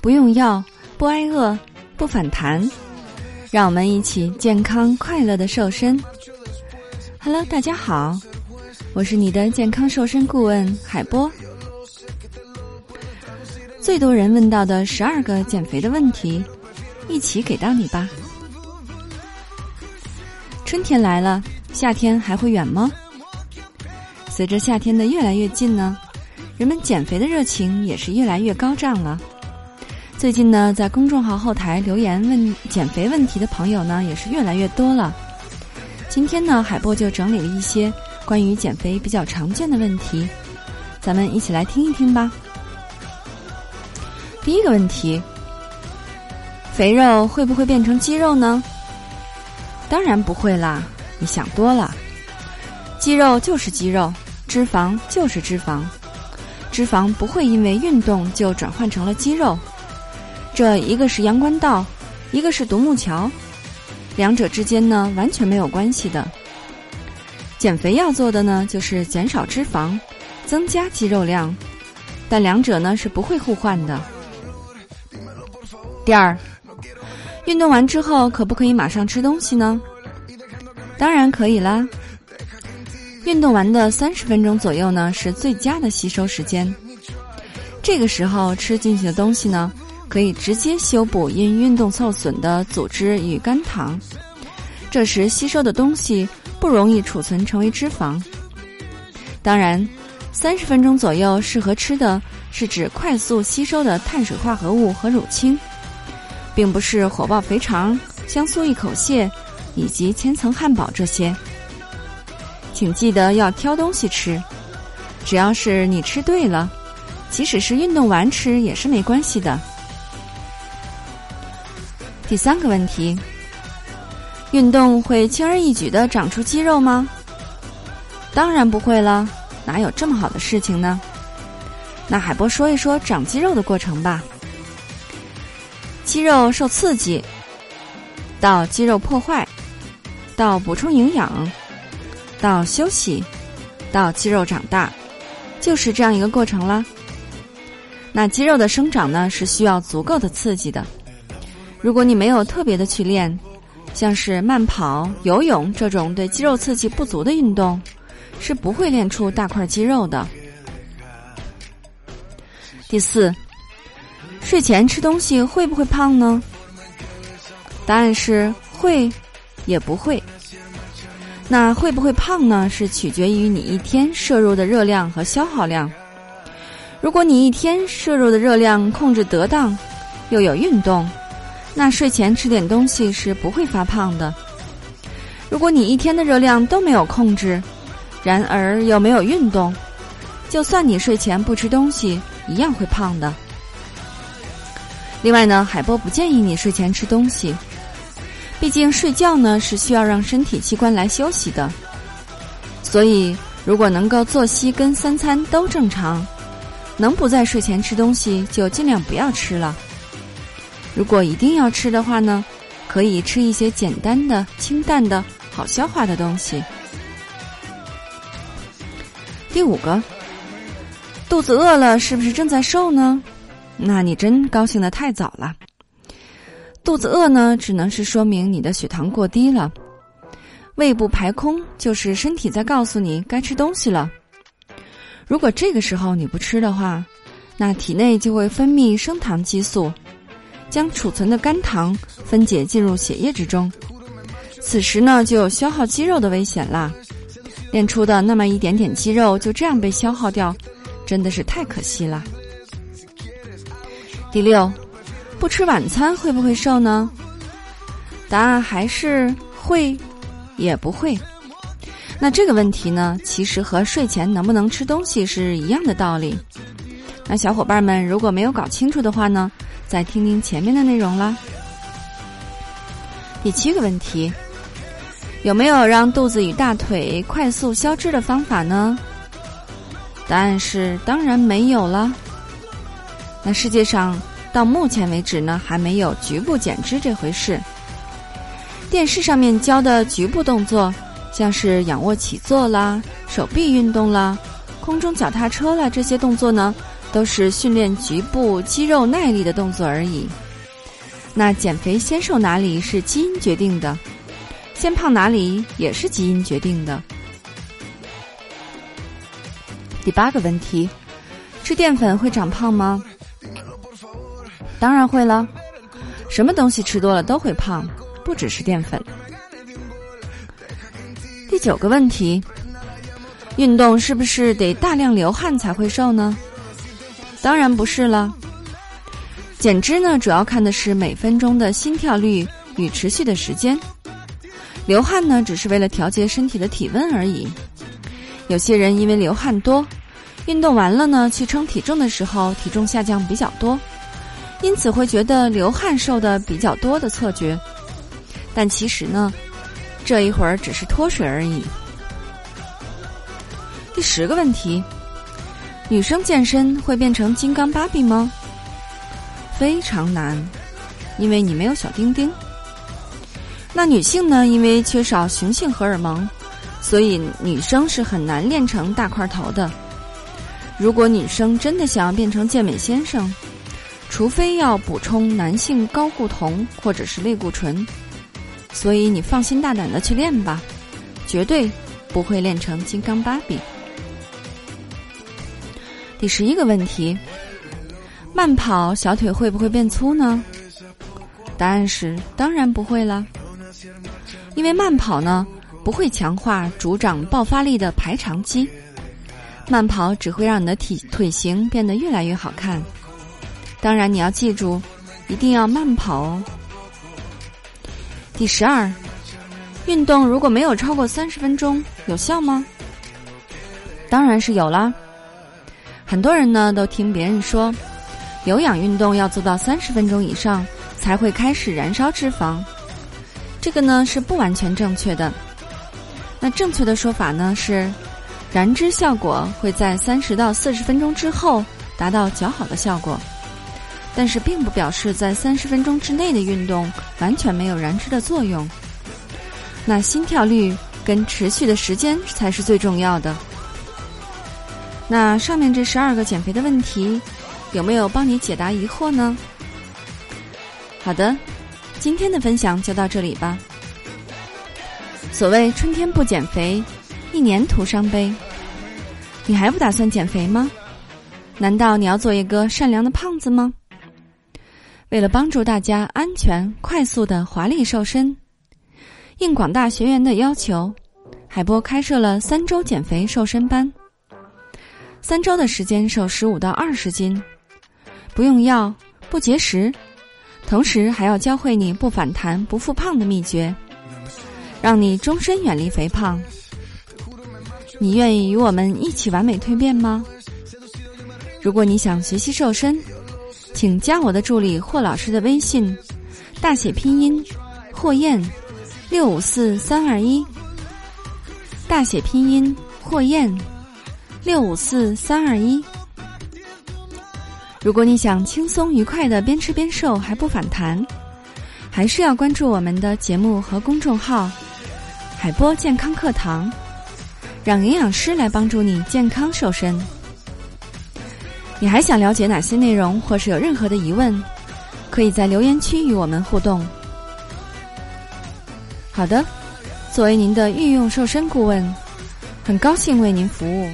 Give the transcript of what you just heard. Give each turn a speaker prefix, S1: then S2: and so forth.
S1: 不用药，不挨饿，不反弹，让我们一起健康快乐的瘦身。Hello，大家好，我是你的健康瘦身顾问海波。最多人问到的十二个减肥的问题，一起给到你吧。春天来了，夏天还会远吗？随着夏天的越来越近呢，人们减肥的热情也是越来越高涨了。最近呢，在公众号后台留言问减肥问题的朋友呢，也是越来越多了。今天呢，海波就整理了一些关于减肥比较常见的问题，咱们一起来听一听吧。第一个问题：肥肉会不会变成肌肉呢？当然不会啦，你想多了。肌肉就是肌肉，脂肪就是脂肪，脂肪不会因为运动就转换成了肌肉。这一个是阳关道，一个是独木桥，两者之间呢完全没有关系的。减肥要做的呢就是减少脂肪，增加肌肉量，但两者呢是不会互换的。第二，运动完之后可不可以马上吃东西呢？当然可以啦。运动完的三十分钟左右呢是最佳的吸收时间，这个时候吃进去的东西呢可以直接修补因运动受损的组织与肝糖，这时吸收的东西不容易储存成为脂肪。当然，三十分钟左右适合吃的是指快速吸收的碳水化合物和乳清。并不是火爆肥肠、香酥一口蟹以及千层汉堡这些，请记得要挑东西吃。只要是你吃对了，即使是运动完吃也是没关系的。第三个问题：运动会轻而易举的长出肌肉吗？当然不会了，哪有这么好的事情呢？那海波说一说长肌肉的过程吧。肌肉受刺激，到肌肉破坏，到补充营养，到休息，到肌肉长大，就是这样一个过程啦。那肌肉的生长呢，是需要足够的刺激的。如果你没有特别的去练，像是慢跑、游泳这种对肌肉刺激不足的运动，是不会练出大块肌肉的。第四。睡前吃东西会不会胖呢？答案是会，也不会。那会不会胖呢？是取决于你一天摄入的热量和消耗量。如果你一天摄入的热量控制得当，又有运动，那睡前吃点东西是不会发胖的。如果你一天的热量都没有控制，然而又没有运动，就算你睡前不吃东西，一样会胖的。另外呢，海波不建议你睡前吃东西，毕竟睡觉呢是需要让身体器官来休息的。所以，如果能够作息跟三餐都正常，能不在睡前吃东西就尽量不要吃了。如果一定要吃的话呢，可以吃一些简单的、清淡的、好消化的东西。第五个，肚子饿了是不是正在瘦呢？那你真高兴的太早了。肚子饿呢，只能是说明你的血糖过低了。胃部排空就是身体在告诉你该吃东西了。如果这个时候你不吃的话，那体内就会分泌升糖激素，将储存的肝糖分解进入血液之中。此时呢，就有消耗肌肉的危险啦。练出的那么一点点肌肉就这样被消耗掉，真的是太可惜了。第六，不吃晚餐会不会瘦呢？答案还是会，也不会。那这个问题呢，其实和睡前能不能吃东西是一样的道理。那小伙伴们如果没有搞清楚的话呢，再听听前面的内容啦。第七个问题，有没有让肚子与大腿快速消脂的方法呢？答案是当然没有了。那世界上到目前为止呢，还没有局部减脂这回事。电视上面教的局部动作，像是仰卧起坐啦、手臂运动啦、空中脚踏车啦，这些动作呢，都是训练局部肌肉耐力的动作而已。那减肥先瘦哪里是基因决定的，先胖哪里也是基因决定的。第八个问题：吃淀粉会长胖吗？当然会了，什么东西吃多了都会胖，不只是淀粉。第九个问题：运动是不是得大量流汗才会瘦呢？当然不是了。减脂呢，主要看的是每分钟的心跳率与持续的时间。流汗呢，只是为了调节身体的体温而已。有些人因为流汗多，运动完了呢，去称体重的时候，体重下降比较多，因此会觉得流汗瘦的比较多的错觉。但其实呢，这一会儿只是脱水而已。第十个问题：女生健身会变成金刚芭比吗？非常难，因为你没有小丁丁。那女性呢？因为缺少雄性荷尔蒙，所以女生是很难练成大块头的。如果女生真的想要变成健美先生，除非要补充男性高固酮或者是类固醇。所以你放心大胆的去练吧，绝对不会练成金刚芭比。第十一个问题。慢跑小腿会不会变粗呢？答案是当然不会了，因为慢跑呢不会强化主掌爆发力的排肠肌，慢跑只会让你的体腿型变得越来越好看。当然你要记住，一定要慢跑哦。第十二，运动如果没有超过三十分钟有效吗？当然是有啦。很多人呢都听别人说。有氧运动要做到三十分钟以上才会开始燃烧脂肪，这个呢是不完全正确的。那正确的说法呢是，燃脂效果会在三十到四十分钟之后达到较好的效果，但是并不表示在三十分钟之内的运动完全没有燃脂的作用。那心跳率跟持续的时间才是最重要的。那上面这十二个减肥的问题。有没有帮你解答疑惑呢？好的，今天的分享就到这里吧。所谓春天不减肥，一年徒伤悲。你还不打算减肥吗？难道你要做一个善良的胖子吗？为了帮助大家安全、快速的华丽瘦身，应广大学员的要求，海波开设了三周减肥瘦身班。三周的时间瘦十五到二十斤。不用药，不节食，同时还要教会你不反弹、不复胖的秘诀，让你终身远离肥胖。你愿意与我们一起完美蜕变吗？如果你想学习瘦身，请加我的助理霍老师的微信，大写拼音霍燕六五四三二一，大写拼音霍燕六五四三二一。如果你想轻松愉快的边吃边瘦还不反弹，还是要关注我们的节目和公众号“海波健康课堂”，让营养师来帮助你健康瘦身。你还想了解哪些内容，或是有任何的疑问，可以在留言区与我们互动。好的，作为您的御用瘦身顾问，很高兴为您服务。